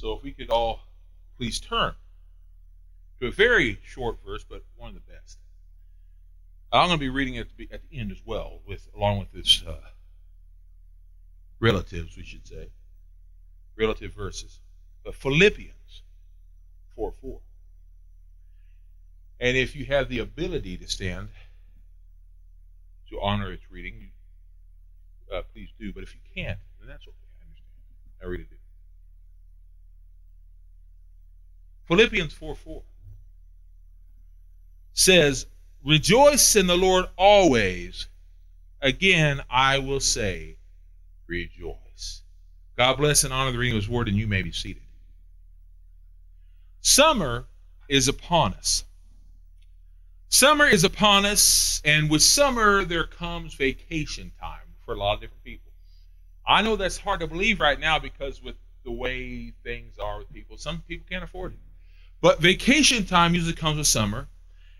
So if we could all please turn to a very short verse, but one of the best. I'm going to be reading it at the, end as well, with along with this uh, relatives, we should say, relative verses. But Philippians 4 4. And if you have the ability to stand to honor its reading, uh, please do. But if you can't, then that's okay. I understand. I really do. Philippians 4 4 says, Rejoice in the Lord always. Again, I will say, Rejoice. God bless and honor the reading of His word, and you may be seated. Summer is upon us. Summer is upon us, and with summer there comes vacation time for a lot of different people. I know that's hard to believe right now because with the way things are with people, some people can't afford it. But vacation time usually comes with summer.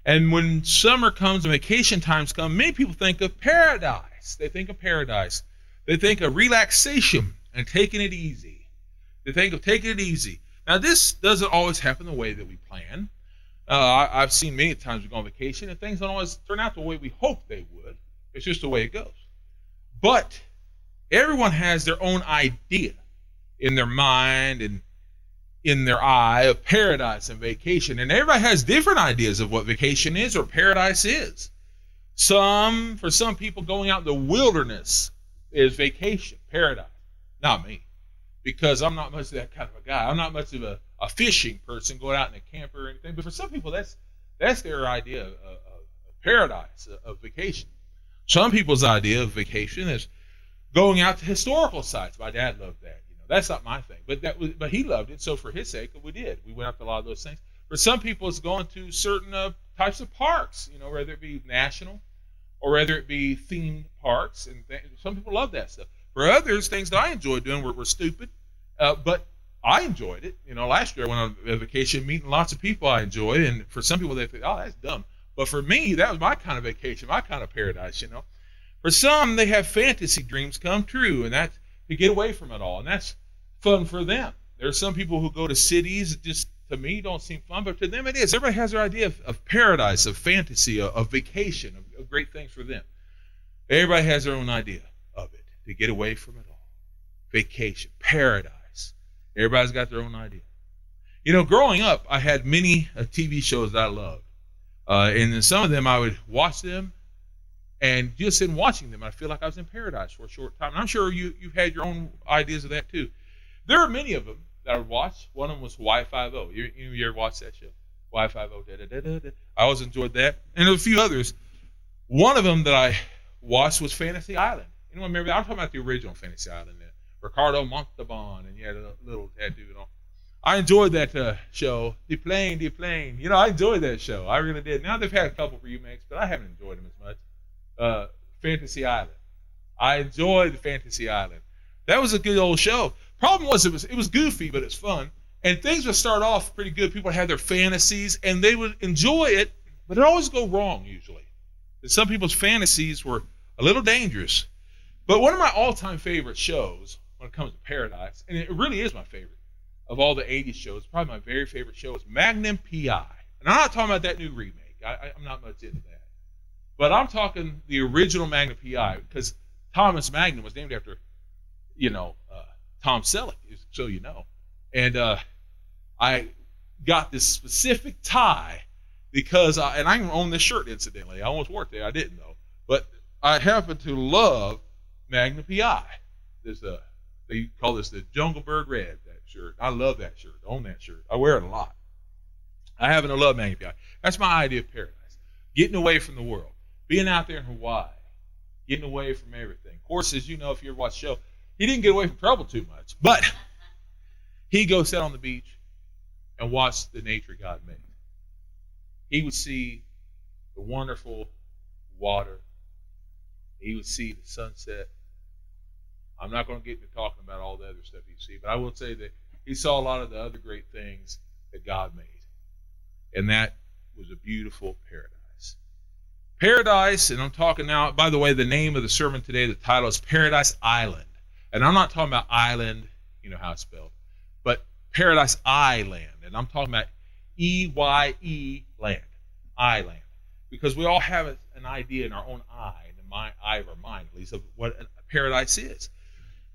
And when summer comes and vacation times come, many people think of paradise. They think of paradise. They think of relaxation and taking it easy. They think of taking it easy. Now, this doesn't always happen the way that we plan. Uh, I, have seen many times we go on vacation and things don't always turn out the way we hope they would. It's just the way it goes. But everyone has their own idea in their mind and in their eye of paradise and vacation. And everybody has different ideas of what vacation is or paradise is. Some, for some people, going out in the wilderness is vacation, paradise. Not me, because I'm not much of that kind of a guy. I'm not much of a, a fishing person going out in a camper or anything. But for some people, that's that's their idea of, of, paradise, of, of vacation. Some people's idea of vacation is going out to historical sites. My dad loved that. That's not my thing, but that was, but he loved it, so for his sake, we did. We went up to a lot of those things. For some people, it's going to certain uh, types of parks, you know, whether it be national or whether it be themed parks, and th- some people love that stuff. For others, things that I enjoyed doing were, were stupid, uh, but I enjoyed it. You know, last year I went on a vacation, meeting lots of people I enjoyed, and for some people they think, oh, that's dumb. But for me, that was my kind of vacation, my kind of paradise. You know, for some they have fantasy dreams come true, and that's to get away from it all, and that's fun for them. There are some people who go to cities just to me don't seem fun, but to them it is. Everybody has their idea of, of paradise, of fantasy, of, of vacation, of, of, great things for them. Everybody has their own idea of it to get away from it all. Vacation, paradise. Everybody's got their own idea. You know, growing up, I had many uh, TV shows that I loved, uh, and in some of them I would watch them, and just in watching them, I feel like I was in paradise for a short time. And I'm sure you you've had your own ideas of that too. There are many of them that I watched. One of them was Hawaii Five O. You, you ever watched that show? Hawaii Five O. I always enjoyed that, and a few others. One of them that I watched was Fantasy Island. Anyone remember that? I'm talking about the original Fantasy Island. Ricardo Montalban, and he had a little tattoo and all. I enjoyed that uh, show. The plane, the plane. You know, I enjoyed that show. I really did. Now they've had a couple remakes, but I haven't enjoyed them as much. Uh, Fantasy Island. I enjoyed Fantasy Island. That was a good old show. Problem was it was it was goofy, but it's fun. And things would start off pretty good. People had their fantasies and they would enjoy it, but it always go wrong usually. And some people's fantasies were a little dangerous. But one of my all-time favorite shows when it comes to Paradise, and it really is my favorite of all the 80s shows, probably my very favorite show is Magnum PI. And I'm not talking about that new remake. I, am not much into that. But I'm talking the original Magnum PI because Thomas Magnum was named after, you know, uh, Tom Selleck, so you know. And uh, I got this specific tie because I, and I own this shirt incidentally. I almost wore it there. I didn't though. But I happen to love Magnum PI. This uh, they call this the Jungle Bird Red. That shirt. I love that shirt. Own that shirt. I wear it a lot. I happen to love Magnum PI. That's my idea of paradise. Getting away from the world. Being out there in Hawaii. Getting away from everything. Of course, as you know, if you ever watch the show, he didn't get away from trouble too much, but he'd go sit on the beach and watch the nature God made. He would see the wonderful water. He would see the sunset. I'm not going to get into talking about all the other stuff he'd see, but I will say that he saw a lot of the other great things that God made. And that was a beautiful paradise. Paradise, and I'm talking now, by the way, the name of the sermon today, the title is Paradise Island. And I'm not talking about island, you know how it's spelled, but paradise island. And I'm talking about E Y E land, island. Because we all have an idea in our own eye, in the eye of our mind at least, of what paradise is.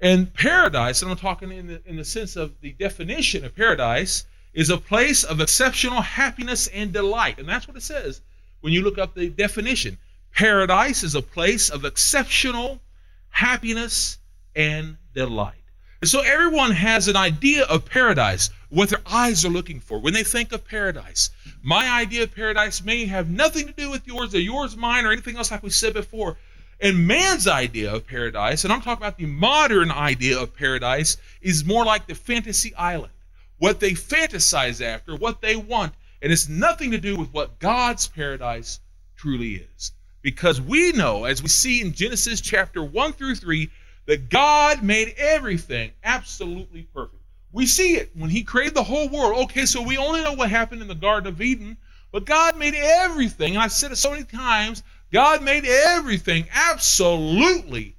And paradise, and I'm talking in the, in the sense of the definition of paradise, is a place of exceptional happiness and delight. And that's what it says when you look up the definition. Paradise is a place of exceptional happiness and delight. And so everyone has an idea of paradise, what their eyes are looking for when they think of paradise. My idea of paradise may have nothing to do with yours or yours, mine, or anything else like we said before. And man's idea of paradise, and I'm talking about the modern idea of paradise, is more like the fantasy island. What they fantasize after, what they want, and it's nothing to do with what God's paradise truly is. Because we know, as we see in Genesis chapter 1 through 3, that God made everything absolutely perfect. We see it when He created the whole world. Okay, so we only know what happened in the Garden of Eden, but God made everything. And I've said it so many times God made everything absolutely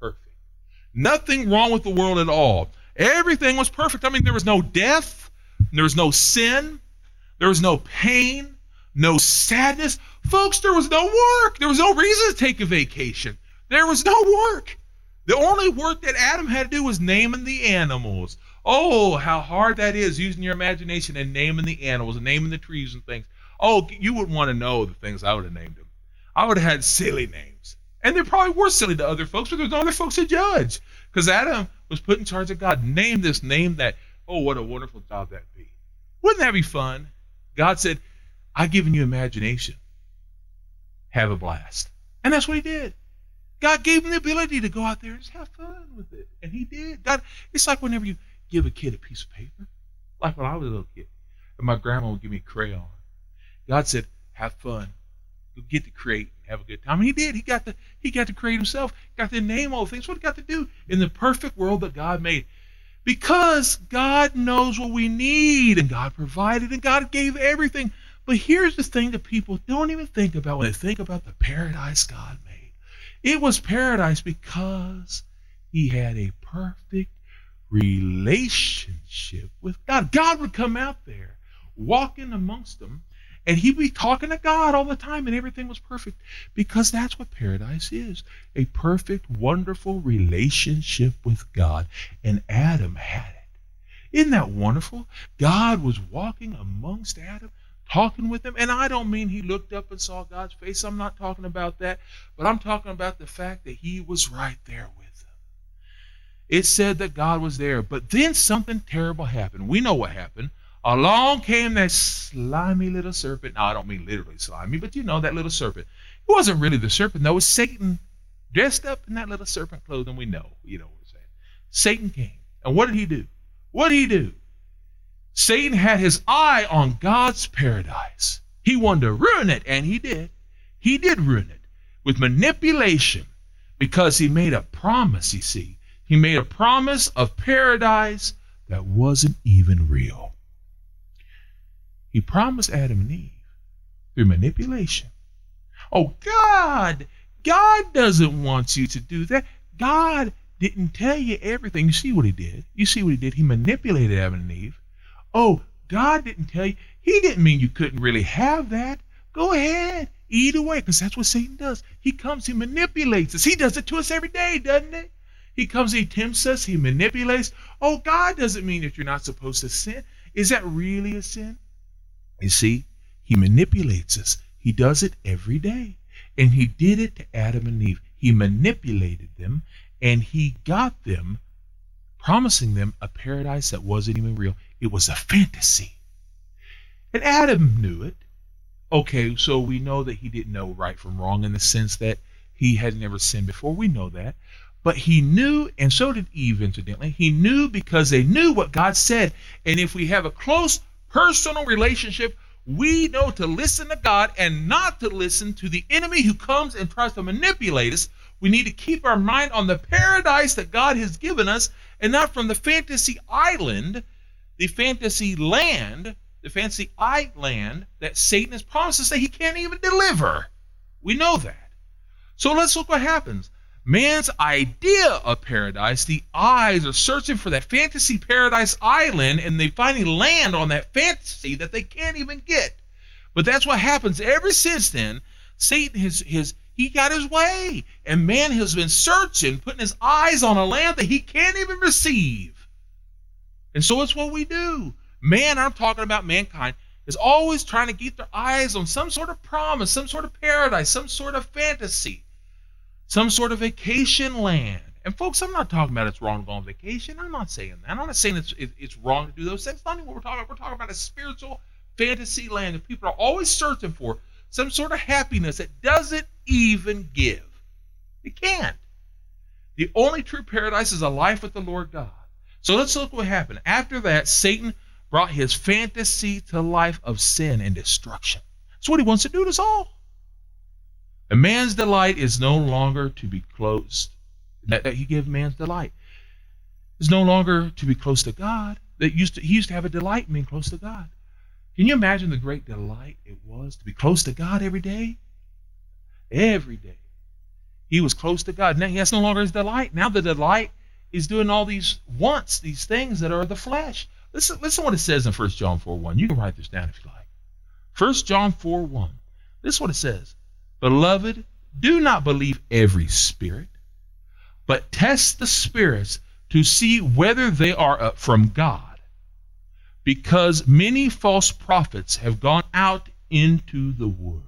perfect. Nothing wrong with the world at all. Everything was perfect. I mean, there was no death, there was no sin, there was no pain, no sadness. Folks, there was no work. There was no reason to take a vacation. There was no work. The only work that Adam had to do was naming the animals. Oh, how hard that is using your imagination and naming the animals and naming the trees and things. Oh, you wouldn't want to know the things I would have named them. I would have had silly names. And they probably were silly to other folks, but there's no other folks to judge. Because Adam was put in charge of God. Name this, name that. Oh, what a wonderful job that'd be. Wouldn't that be fun? God said, I've given you imagination. Have a blast. And that's what he did. God gave him the ability to go out there and just have fun with it. And he did. God, it's like whenever you give a kid a piece of paper, like when I was a little kid, and my grandma would give me a crayon. God said, have fun. You get to create and have a good time. And he did. He got to he got to create himself, got to name all the things. What he got to do in the perfect world that God made. Because God knows what we need and God provided and God gave everything. But here's the thing that people don't even think about when they think about the paradise God made. It was paradise because he had a perfect relationship with God. God would come out there, walking amongst them, and he'd be talking to God all the time, and everything was perfect because that's what paradise is a perfect, wonderful relationship with God. And Adam had it. Isn't that wonderful? God was walking amongst Adam talking with him. And I don't mean he looked up and saw God's face. I'm not talking about that. But I'm talking about the fact that he was right there with him. It said that God was there. But then something terrible happened. We know what happened. Along came that slimy little serpent. Now, I don't mean literally slimy, but you know that little serpent. It wasn't really the serpent, though. It was Satan dressed up in that little serpent clothing. We know. You know what I'm saying. Satan came. And what did he do? What did he do? Satan had his eye on God's paradise. He wanted to ruin it, and he did. He did ruin it with manipulation because he made a promise, you see. He made a promise of paradise that wasn't even real. He promised Adam and Eve through manipulation. Oh, God, God doesn't want you to do that. God didn't tell you everything. You see what he did? You see what he did? He manipulated Adam and Eve Oh, God didn't tell you. He didn't mean you couldn't really have that. Go ahead, eat away, because that's what Satan does. He comes, he manipulates us. He does it to us every day, doesn't he? He comes, he tempts us, he manipulates. Oh, God doesn't mean that you're not supposed to sin. Is that really a sin? You see, he manipulates us. He does it every day. And he did it to Adam and Eve. He manipulated them and he got them, promising them a paradise that wasn't even real. It was a fantasy. And Adam knew it. Okay, so we know that he didn't know right from wrong in the sense that he had never sinned before. We know that. But he knew, and so did Eve, incidentally. He knew because they knew what God said. And if we have a close personal relationship, we know to listen to God and not to listen to the enemy who comes and tries to manipulate us. We need to keep our mind on the paradise that God has given us and not from the fantasy island the fantasy land, the fantasy island that Satan has promised us that he can't even deliver. We know that. So let's look what happens. man's idea of paradise, the eyes are searching for that fantasy paradise island and they finally land on that fantasy that they can't even get. But that's what happens ever since then. Satan has his he got his way and man has been searching, putting his eyes on a land that he can't even receive. And so it's what we do. Man, I'm talking about mankind, is always trying to get their eyes on some sort of promise, some sort of paradise, some sort of fantasy some sort of vacation land. And folks, I'm not talking about it's wrong to go on vacation. I'm not saying that. I'm not saying it's it, it's wrong to do those things. Not even what we're talking about. We're talking about a spiritual fantasy land that people are always searching for some sort of happiness that doesn't even give. It can't. The only true paradise is a life with the Lord God. So let's look what happened. After that, Satan brought his fantasy to life of sin and destruction. That's what he wants to do to us all. A man's delight is no longer to be close. That, that he give man's delight is no longer to be close to God. That used to he used to have a delight in being close to God. Can you imagine the great delight it was to be close to God every day? Every day. He was close to God. Now that's no longer his delight. Now the delight is doing all these wants, these things that are the flesh. Listen, listen what it says in 1 John 4 1. You can write this down if you like. 1 John 4 1. This is what it says. Beloved, do not believe every spirit, but test the spirits to see whether they are from God, because many false prophets have gone out into the world.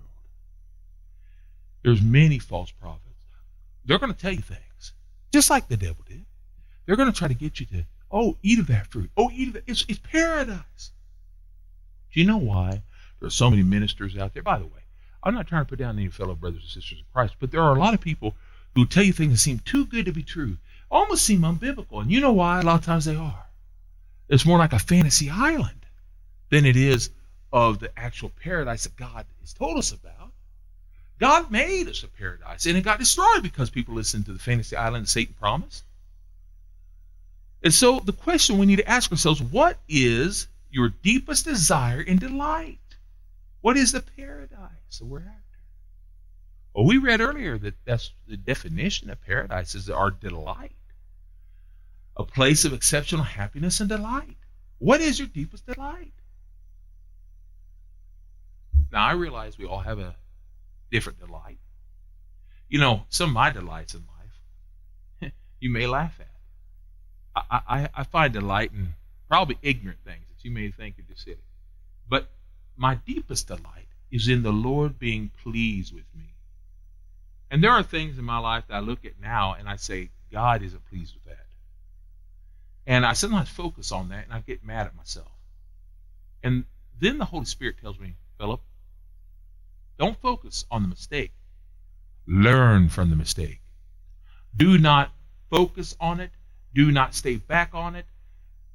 There's many false prophets. They're going to tell you things, just like the devil did. They're going to try to get you to, oh, eat of that fruit. Oh, eat of it. It's, it's paradise. Do you know why there are so many ministers out there? By the way, I'm not trying to put down any fellow brothers and sisters in Christ, but there are a lot of people who tell you things that seem too good to be true, almost seem unbiblical. And you know why? A lot of times they are. It's more like a fantasy island than it is of the actual paradise that God has told us about. God made us a paradise, and it got destroyed because people listened to the fantasy island Satan promised. And so the question we need to ask ourselves what is your deepest desire and delight? What is the paradise that we're after? Well, we read earlier that that's the definition of paradise is our delight, a place of exceptional happiness and delight. What is your deepest delight? Now, I realize we all have a different delight. You know, some of my delights in life, you may laugh at. I, I, find delight in probably ignorant things that you may think are silly. But my deepest delight is in the Lord being pleased with me. And there are things in my life that I look at now and I say, God isn't pleased with that. And I sometimes focus on that and I get mad at myself. And then the Holy Spirit tells me, Philip, don't focus on the mistake. Learn from the mistake. Do not focus on it. Do not stay back on it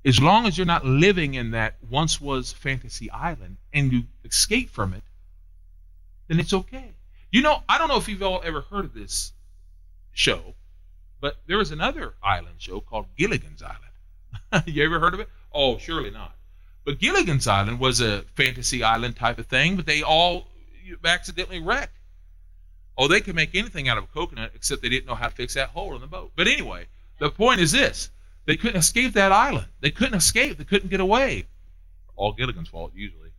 as long as you're not living in that once was fantasy island and you escape from it, then it's okay. You know, I don't know if you've all ever heard of this show, but there was another island show called Gilligan's Island. you ever heard of it? Oh, surely not. But Gilligan's Island was a fantasy island type of thing, but they all accidentally wrecked. Oh, they could make anything out of a coconut except they didn't know how to fix that hole in the boat. But anyway, the point is this they couldn't escape that island. They couldn't escape. They couldn't get away. All Gilligan's fault, usually.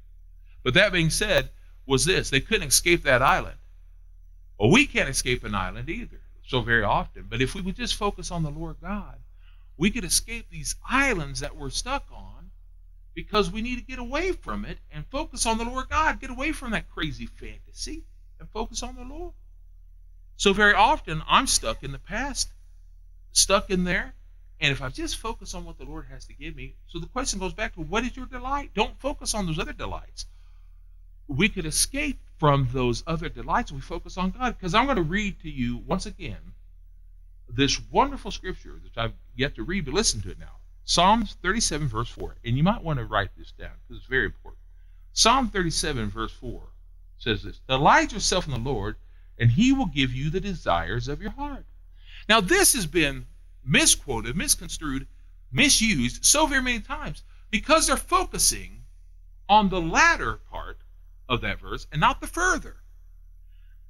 But that being said, was this they couldn't escape that island. Well, we can't escape an island either, so very often. But if we would just focus on the Lord God, we could escape these islands that we're stuck on because we need to get away from it and focus on the Lord God. Get away from that crazy fantasy and focus on the Lord. So very often I'm stuck in the past, stuck in there, and if I just focus on what the Lord has to give me, so the question goes back to what is your delight? Don't focus on those other delights. We could escape from those other delights we focus on God. Because I'm going to read to you once again this wonderful scripture that I've yet to read, but listen to it now. Psalms 37, verse 4. And you might want to write this down because it's very important. Psalm 37, verse 4 says this Delight yourself in the Lord, and he will give you the desires of your heart. Now, this has been misquoted, misconstrued, misused so very many times because they're focusing on the latter part of that verse and not the further.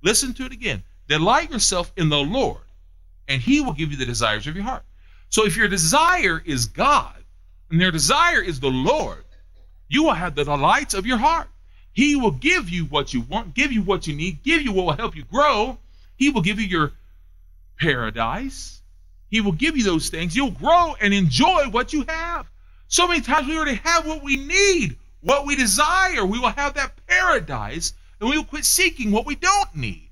Listen to it again. Delight yourself in the Lord, and He will give you the desires of your heart. So if your desire is God, and your desire is the Lord, you will have the delights of your heart. He will give you what you want, give you what you need, give you what will help you grow. He will give you your paradise. He will give you those things. You'll grow and enjoy what you have. So many times we already have what we need, what we desire. We will have that paradise, and we will quit seeking what we don't need.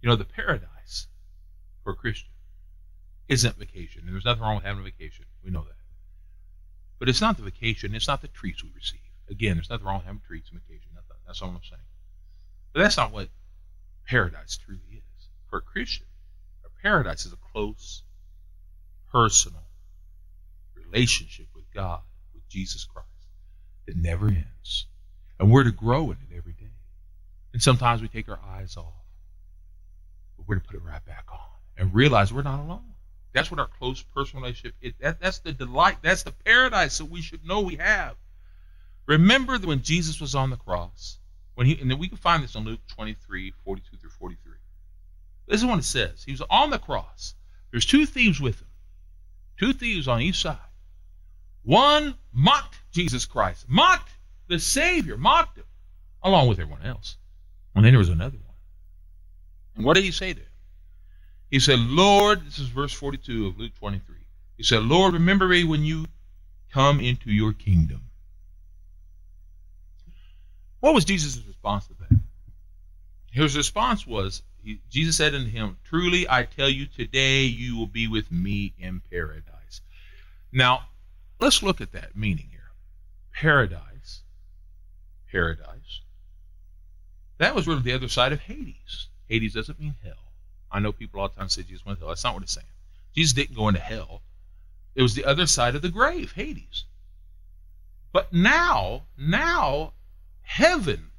You know, the paradise for a Christian isn't vacation. And there's nothing wrong with having a vacation. We know that. But it's not the vacation, it's not the treats we receive. Again, there's nothing wrong with having treats and vacation. That's, that's all I'm saying. But that's not what paradise truly is. For a Christian, a paradise is a close, personal relationship with God, with Jesus Christ, that never ends. And we're to grow in it every day. And sometimes we take our eyes off but we're to put it right back on and realize we're not alone. That's what our close personal relationship is. That, that's the delight. That's the paradise that we should know we have. Remember that when Jesus was on the cross, when he and then we can find this in Luke 23, 42 through 43. This is what it says. He was on the cross. There's two thieves with him. Two thieves on each side. One mocked Jesus Christ, mocked the Savior, mocked him, along with everyone else. And then there was another one and what did he say him? He said, Lord, this is verse 42 of Luke 23. He said, Lord, remember me when you come into your kingdom. What was Jesus' response to that? His response was, he, Jesus said unto him, Truly I tell you, today you will be with me in paradise. Now, let's look at that meaning here. Paradise, paradise. That was really the other side of Hades. Hades doesn't mean hell. I know people all the time say Jesus went to hell. That's not what it's saying. Jesus didn't go into hell. It was the other side of the grave, Hades. But now, now, heaven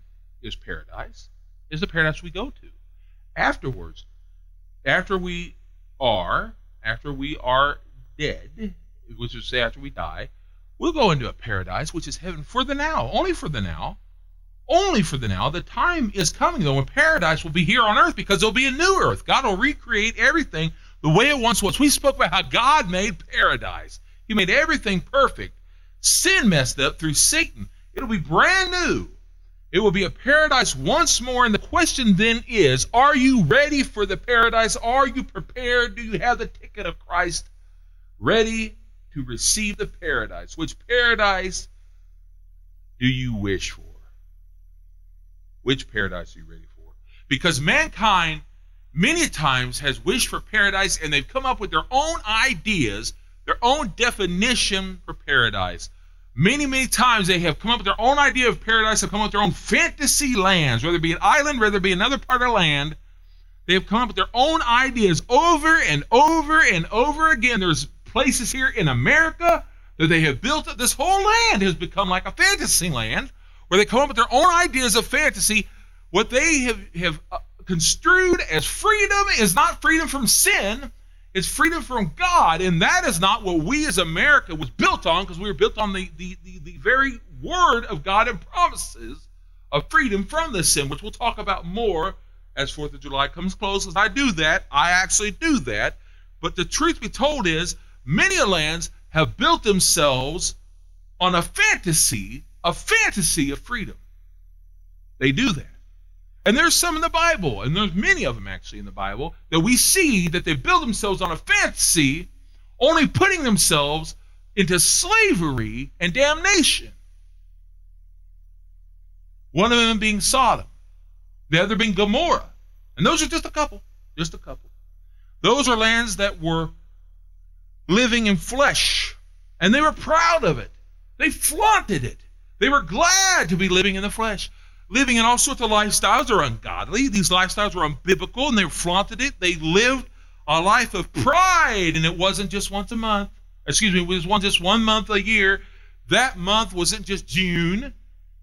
is paradise, is the paradise we go to. Afterwards, after we are, after we are dead, which is say after we die, we'll go into a paradise, which is heaven for the now, only for the now only for the now. The time is coming, though, when paradise will be here on earth because there'll be a new earth. God will recreate everything the way it once was. We spoke about how God made paradise, He made everything perfect. Sin messed up through Satan. It'll be brand new. It will be a paradise once more. And the question then is Are you ready for the paradise? Are you prepared? Do you have the ticket of Christ ready to receive the paradise? Which paradise do you wish for? Which paradise are you ready for? Because mankind many times has wished for paradise and they've come up with their own ideas, their own definition for paradise. Many, many times they have come up with their own idea of paradise, have come up with their own fantasy lands, whether it be an island, whether it be another part of land. They have come up with their own ideas over and over and over again. There's places here in America that they have built up. This whole land has become like a fantasy land where they come up with their own ideas of fantasy. What they have, have uh, construed as freedom is not freedom from sin, it's freedom from God. And that is not what we as America was built on because we were built on the, the, the, the very word of God and promises of freedom from the sin, which we'll talk about more as Fourth of July comes close. As I do that, I actually do that. But the truth be told is, many lands have built themselves on a fantasy a fantasy of freedom. They do that. And there's some in the Bible, and there's many of them actually in the Bible, that we see that they build themselves on a fantasy, only putting themselves into slavery and damnation. One of them being Sodom, the other being Gomorrah. And those are just a couple, just a couple. Those are lands that were living in flesh, and they were proud of it. They flaunted it. They were glad to be living in the flesh, living in all sorts of lifestyles that are ungodly. These lifestyles were unbiblical and they flaunted it. They lived a life of pride, and it wasn't just once a month. Excuse me, it was one just one month a year. That month wasn't just June.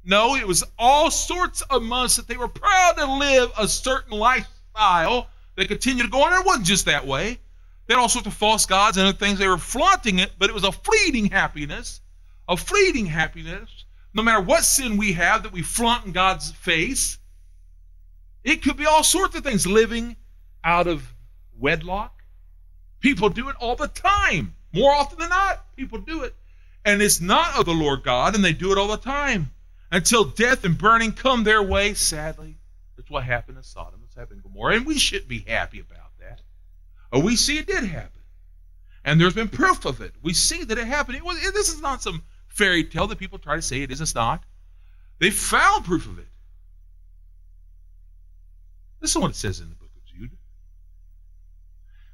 No, it was all sorts of months that they were proud to live a certain lifestyle. They continued to go on. It wasn't just that way. They had all sorts of false gods and other things. They were flaunting it, but it was a fleeting happiness, a fleeting happiness. No matter what sin we have that we flaunt in God's face, it could be all sorts of things. Living out of wedlock. People do it all the time. More often than not, people do it. And it's not of the Lord God, and they do it all the time until death and burning come their way, sadly. That's what happened in Sodom. It's happened in Gomorrah. And we shouldn't be happy about that. Or we see it did happen. And there's been proof of it. We see that it happened. It was, this is not some fairy tale that people try to say it is. It's not. They found proof of it. This is what it says in the book of Jude.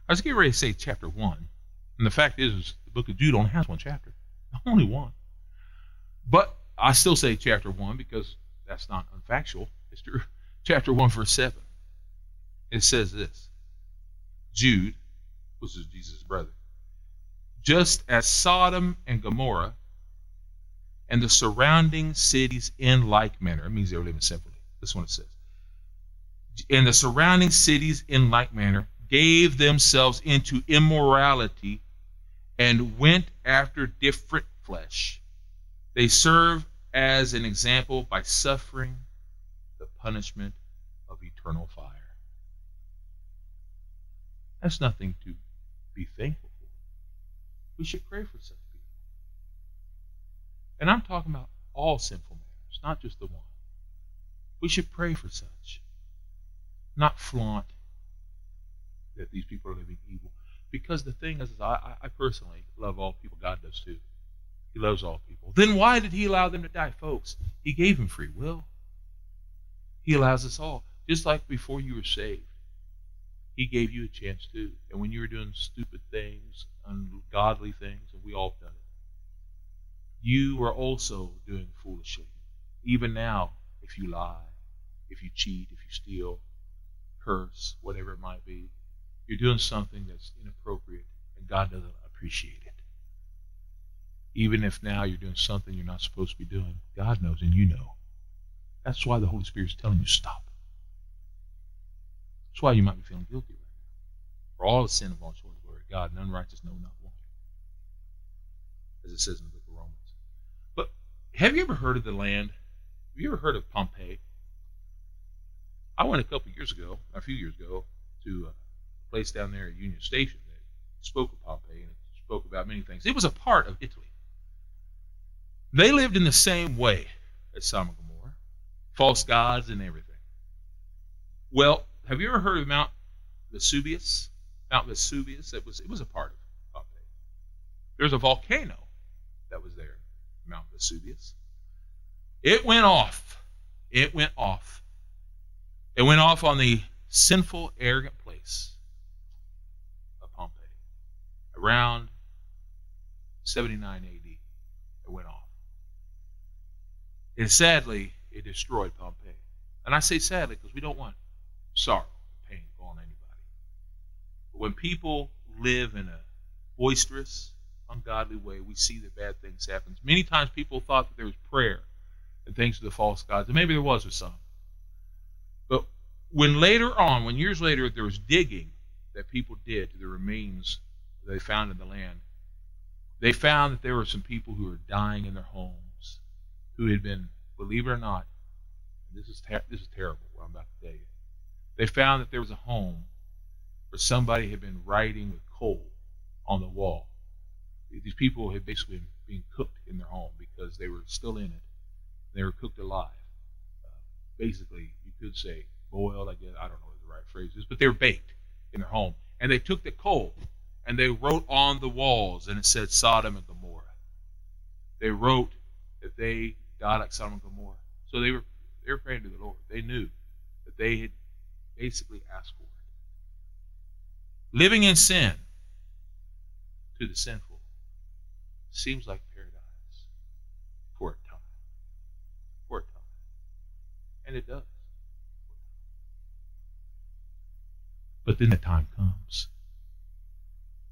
I was getting ready to say chapter 1. And the fact is, the book of Jude only has one chapter. Only one. But I still say chapter 1 because that's not unfactual. It's true. Chapter 1, verse 7. It says this Jude, which is Jesus' brother, just as Sodom and Gomorrah and the surrounding cities in like manner, it means they were living simply. This one it says. And the surrounding cities in like manner gave themselves into immorality and went after different flesh they serve as an example by suffering the punishment of eternal fire. That's nothing to be thankful for. We should pray for such. And I'm talking about all sinful matters, not just the one. We should pray for such, not flaunt that these people are living evil. Because the thing is, I, I personally love all people. God does too. He loves all people. Then why did he allow them to die? Folks, he gave them free will. He allows us all. Just like before you were saved, he gave you a chance too. And when you were doing stupid things, ungodly things, and we all done it, you are also doing foolishly. Even now, if you lie, if you cheat, if you steal, curse, whatever it might be, you're doing something that's inappropriate, and God doesn't appreciate it. Even if now you're doing something you're not supposed to be doing, God knows and you know. That's why the Holy Spirit is telling you stop. That's why you might be feeling guilty right now. For all the sin of all glory God, and unrighteous, no, not one. As it says in the book of Romans. But have you ever heard of the land? Have you ever heard of Pompeii? I went a couple years ago, a few years ago, to uh, a place down there at Union Station that spoke of Pompeii and spoke about many things. It was a part of Italy. They lived in the same way as Sodom and Gomorrah, false gods and everything. Well, have you ever heard of Mount Vesuvius? Mount Vesuvius, it was it was a part of Pompeii. There's a volcano that was there, Mount Vesuvius. It went off. It went off. It went off on the sinful, arrogant place of Pompeii. Around 79 AD, it went off. And sadly, it destroyed Pompeii. And I say sadly because we don't want sorrow and pain on anybody. But when people live in a boisterous, ungodly way, we see that bad things happen. Many times people thought that there was prayer and things to the false gods, and maybe there was with some. But when later on, when years later there was digging that people did to the remains they found in the land, they found that there were some people who were dying in their homes who had been, believe it or not, this is ter- this is terrible. What I'm about to tell you. They found that there was a home where somebody had been writing with coal on the wall. These people had basically been cooked in their home because they were still in it. They were cooked alive. Uh, basically, you could say boiled. I guess I don't know what the right phrase is, but they were baked in their home, and they took the coal and they wrote on the walls, and it said Sodom and Gomorrah. They wrote that they died like Sodom and Gomorrah. So they were they were praying to the Lord. They knew that they had basically asked for it. Living in sin to the sinful seems like paradise for a time. For a time. And it does. But then the time comes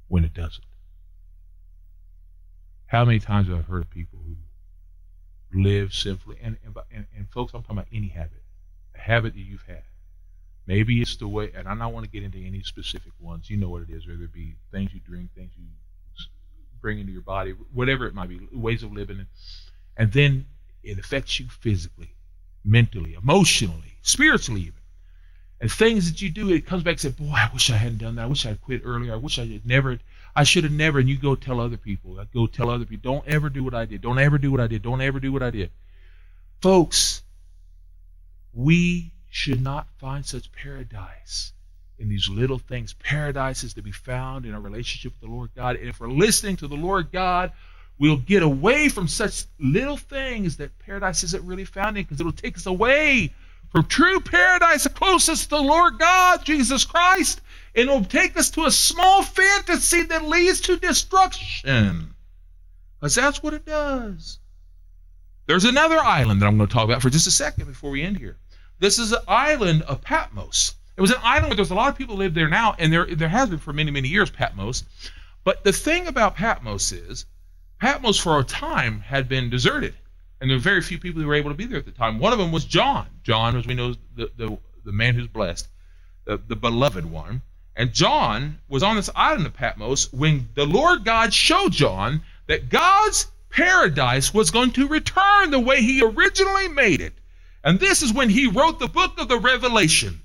when it doesn't. How many times have I heard of people who live sinfully. And, and, and, folks, I'm talking about any habit, a habit that you've had. Maybe it's the way, and I don't want to get into any specific ones. You know what it is, whether it be things you drink, things you bring into your body, whatever it might be, ways of living. And then it affects you physically, mentally, emotionally, spiritually, even. And things that you do, it comes back and says, Boy, I wish I hadn't done that. I wish I had quit earlier. I wish I had never, I should have never. And you go tell other people, I go tell other people, don't ever do what I did. Don't ever do what I did. Don't ever do what I did. Folks, we should not find such paradise in these little things. Paradise is to be found in a relationship with the Lord God. And if we're listening to the Lord God, we'll get away from such little things that paradise isn't really found in because it'll take us away from true paradise, the closest to the Lord God, Jesus Christ. And it'll take us to a small fantasy that leads to destruction. Because that's what it does. There's another island that I'm going to talk about for just a second before we end here. This is the island of Patmos. It was an island where there's a lot of people live there now, and there there has been for many many years Patmos. But the thing about Patmos is, Patmos for a time had been deserted, and there were very few people who were able to be there at the time. One of them was John. John, as we know, the the, the man who's blessed, the, the beloved one. And John was on this island of Patmos when the Lord God showed John that God's paradise was going to return the way he originally made it. And this is when he wrote the book of the Revelation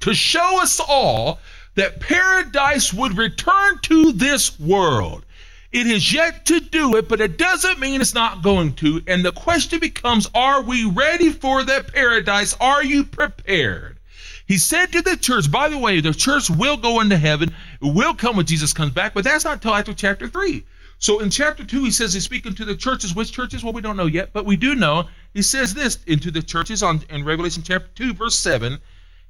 to show us all that paradise would return to this world. It is yet to do it, but it doesn't mean it's not going to. And the question becomes are we ready for that paradise? Are you prepared? He said to the church, by the way, the church will go into heaven, it will come when Jesus comes back, but that's not until after chapter 3. So in chapter 2, he says he's speaking to the churches. Which churches? Well, we don't know yet, but we do know. He says this into the churches on in Revelation chapter 2, verse 7.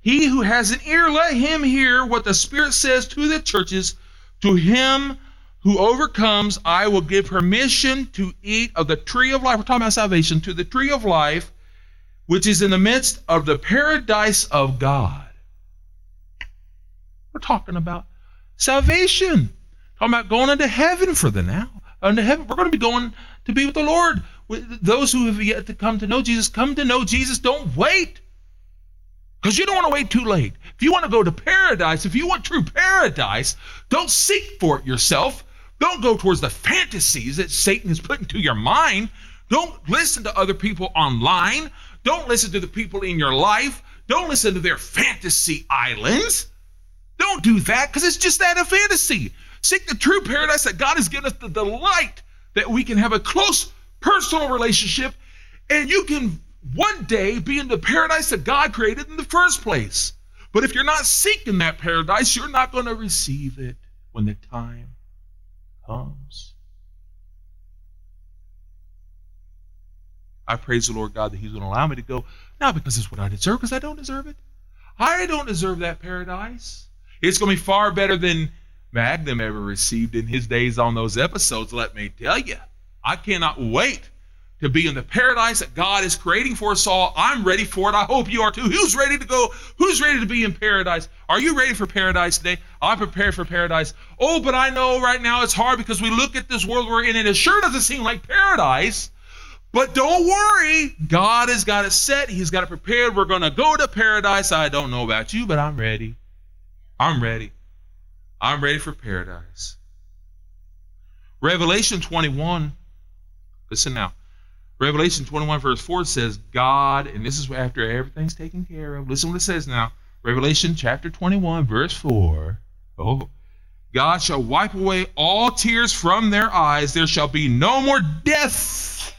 He who has an ear, let him hear what the Spirit says to the churches. To him who overcomes, I will give permission to eat of the tree of life. We're talking about salvation, to the tree of life, which is in the midst of the paradise of God. We're talking about salvation. Talking about going into heaven for the now. Into heaven, we're going to be going to be with the Lord. Those who have yet to come to know Jesus, come to know Jesus. Don't wait. Because you don't want to wait too late. If you want to go to paradise, if you want true paradise, don't seek for it yourself. Don't go towards the fantasies that Satan has put into your mind. Don't listen to other people online. Don't listen to the people in your life. Don't listen to their fantasy islands. Don't do that because it's just that a fantasy. Seek the true paradise that God has given us the delight that we can have a close personal relationship and you can one day be in the paradise that God created in the first place. But if you're not seeking that paradise, you're not going to receive it when the time comes. I praise the Lord God that He's going to allow me to go, not because it's what I deserve, because I don't deserve it. I don't deserve that paradise. It's going to be far better than Magnum ever received in his days on those episodes, let me tell you. I cannot wait to be in the paradise that God is creating for us all. I'm ready for it. I hope you are too. Who's ready to go? Who's ready to be in paradise? Are you ready for paradise today? I'm prepared for paradise. Oh, but I know right now it's hard because we look at this world we're in and it sure doesn't seem like paradise. But don't worry, God has got it set. He's got it prepared. We're going to go to paradise. I don't know about you, but I'm ready. I'm ready. I'm ready for paradise. Revelation 21, listen now. Revelation 21, verse 4 says, God, and this is after everything's taken care of. Listen what it says now. Revelation chapter 21, verse 4. Oh, God shall wipe away all tears from their eyes. There shall be no more death,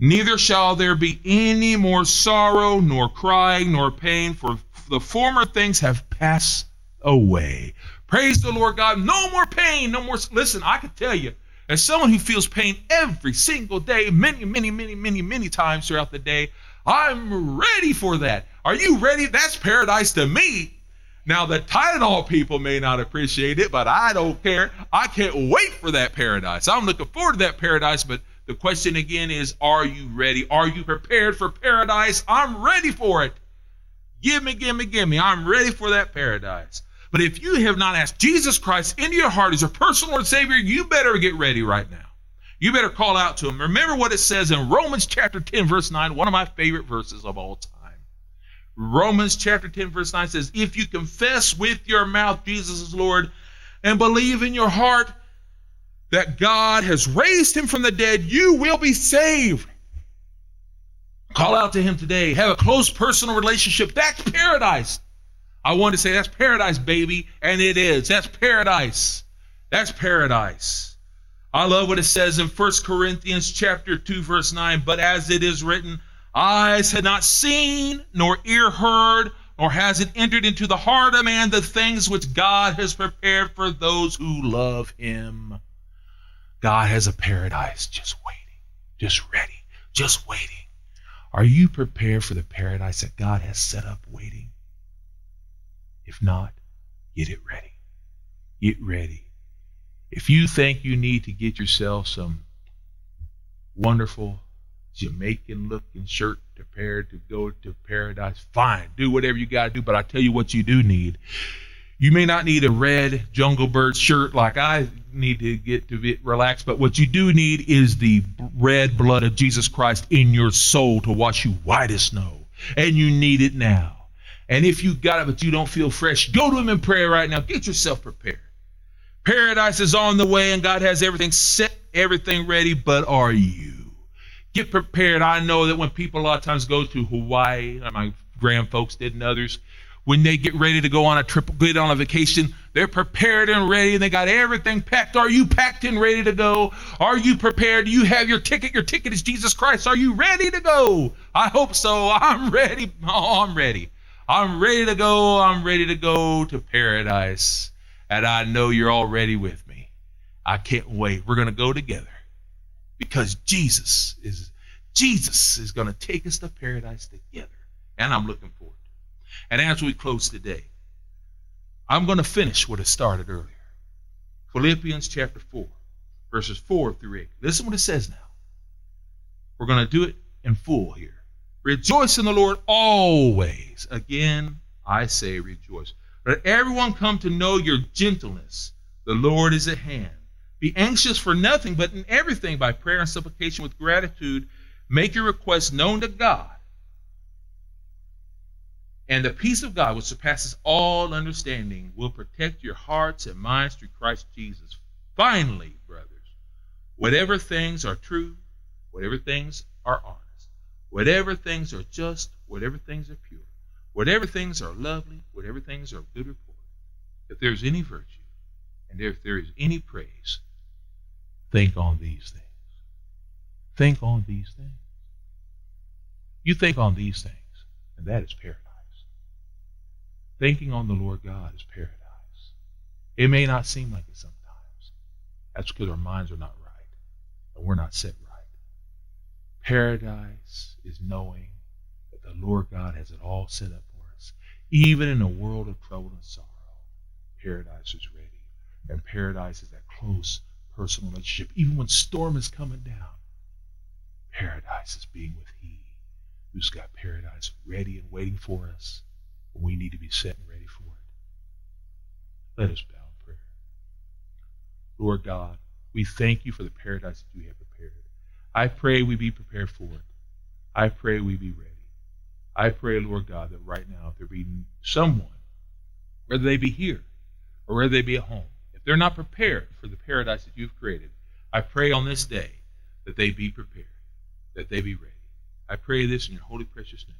neither shall there be any more sorrow, nor crying, nor pain, for the former things have passed away. Praise the Lord God. No more pain. No more. Listen, I can tell you, as someone who feels pain every single day, many, many, many, many, many times throughout the day, I'm ready for that. Are you ready? That's paradise to me. Now, the Tylenol people may not appreciate it, but I don't care. I can't wait for that paradise. I'm looking forward to that paradise, but the question again is Are you ready? Are you prepared for paradise? I'm ready for it. Give me, give me, give me. I'm ready for that paradise. But if you have not asked Jesus Christ into your heart as your personal Lord Savior, you better get ready right now. You better call out to him. Remember what it says in Romans chapter 10, verse 9, one of my favorite verses of all time. Romans chapter 10, verse 9 says, If you confess with your mouth Jesus is Lord and believe in your heart that God has raised him from the dead, you will be saved. Call out to him today. Have a close personal relationship. That's paradise. I want to say that's paradise, baby. And it is. That's paradise. That's paradise. I love what it says in 1 Corinthians chapter 2, verse 9. But as it is written, eyes had not seen, nor ear heard, nor has it entered into the heart of man the things which God has prepared for those who love him. God has a paradise just waiting, just ready, just waiting. Are you prepared for the paradise that God has set up waiting? If not, get it ready. Get ready. If you think you need to get yourself some wonderful Jamaican looking shirt prepared to go to paradise, fine. Do whatever you got to do. But I tell you what you do need. You may not need a red jungle bird shirt like I need to get to be relaxed, but what you do need is the red blood of Jesus Christ in your soul to wash you white as snow. And you need it now. And if you got it but you don't feel fresh, go to Him in prayer right now. Get yourself prepared. Paradise is on the way and God has everything set, everything ready, but are you? Get prepared. I know that when people a lot of times go to Hawaii, my grand folks did and others, when they get ready to go on a trip, get on a vacation, they're prepared and ready and they got everything packed. Are you packed and ready to go? Are you prepared? Do you have your ticket? Your ticket is Jesus Christ. Are you ready to go? I hope so. I'm ready. Oh, I'm ready. I'm ready to go. I'm ready to go to paradise. And I know you're all ready with me. I can't wait. We're going to go together because Jesus is Jesus is going to take us to paradise together. And I'm looking forward. To it. And as we close today, I'm going to finish what I started earlier. Philippians chapter 4, verses 4 through 8. Listen what it says now. We're going to do it in full here. Rejoice in the Lord always. Again, I say rejoice. Let everyone come to know your gentleness. The Lord is at hand. Be anxious for nothing, but in everything by prayer and supplication with gratitude, make your requests known to God and the peace of God, which surpasses all understanding, will protect your hearts and minds through Christ Jesus. Finally, brothers, whatever things are true, whatever things are honest, whatever things are just, whatever things are pure, whatever things are lovely, whatever things are good or report, if there is any virtue, and if there is any praise, think on these things. Think on these things. You think on these things, and that is paradise. Thinking on the Lord God is paradise. It may not seem like it sometimes. That's because our minds are not right and we're not set right. Paradise is knowing that the Lord God has it all set up for us. Even in a world of trouble and sorrow, paradise is ready. And paradise is that close personal relationship. Even when storm is coming down, paradise is being with He who's got paradise ready and waiting for us and we need to be set and ready for it. Let us bow in prayer. Lord God, we thank you for the paradise that you have. I pray we be prepared for it. I pray we be ready. I pray, Lord God, that right now, if there be someone, whether they be here or whether they be at home, if they're not prepared for the paradise that you've created, I pray on this day that they be prepared, that they be ready. I pray this in your holy, precious name.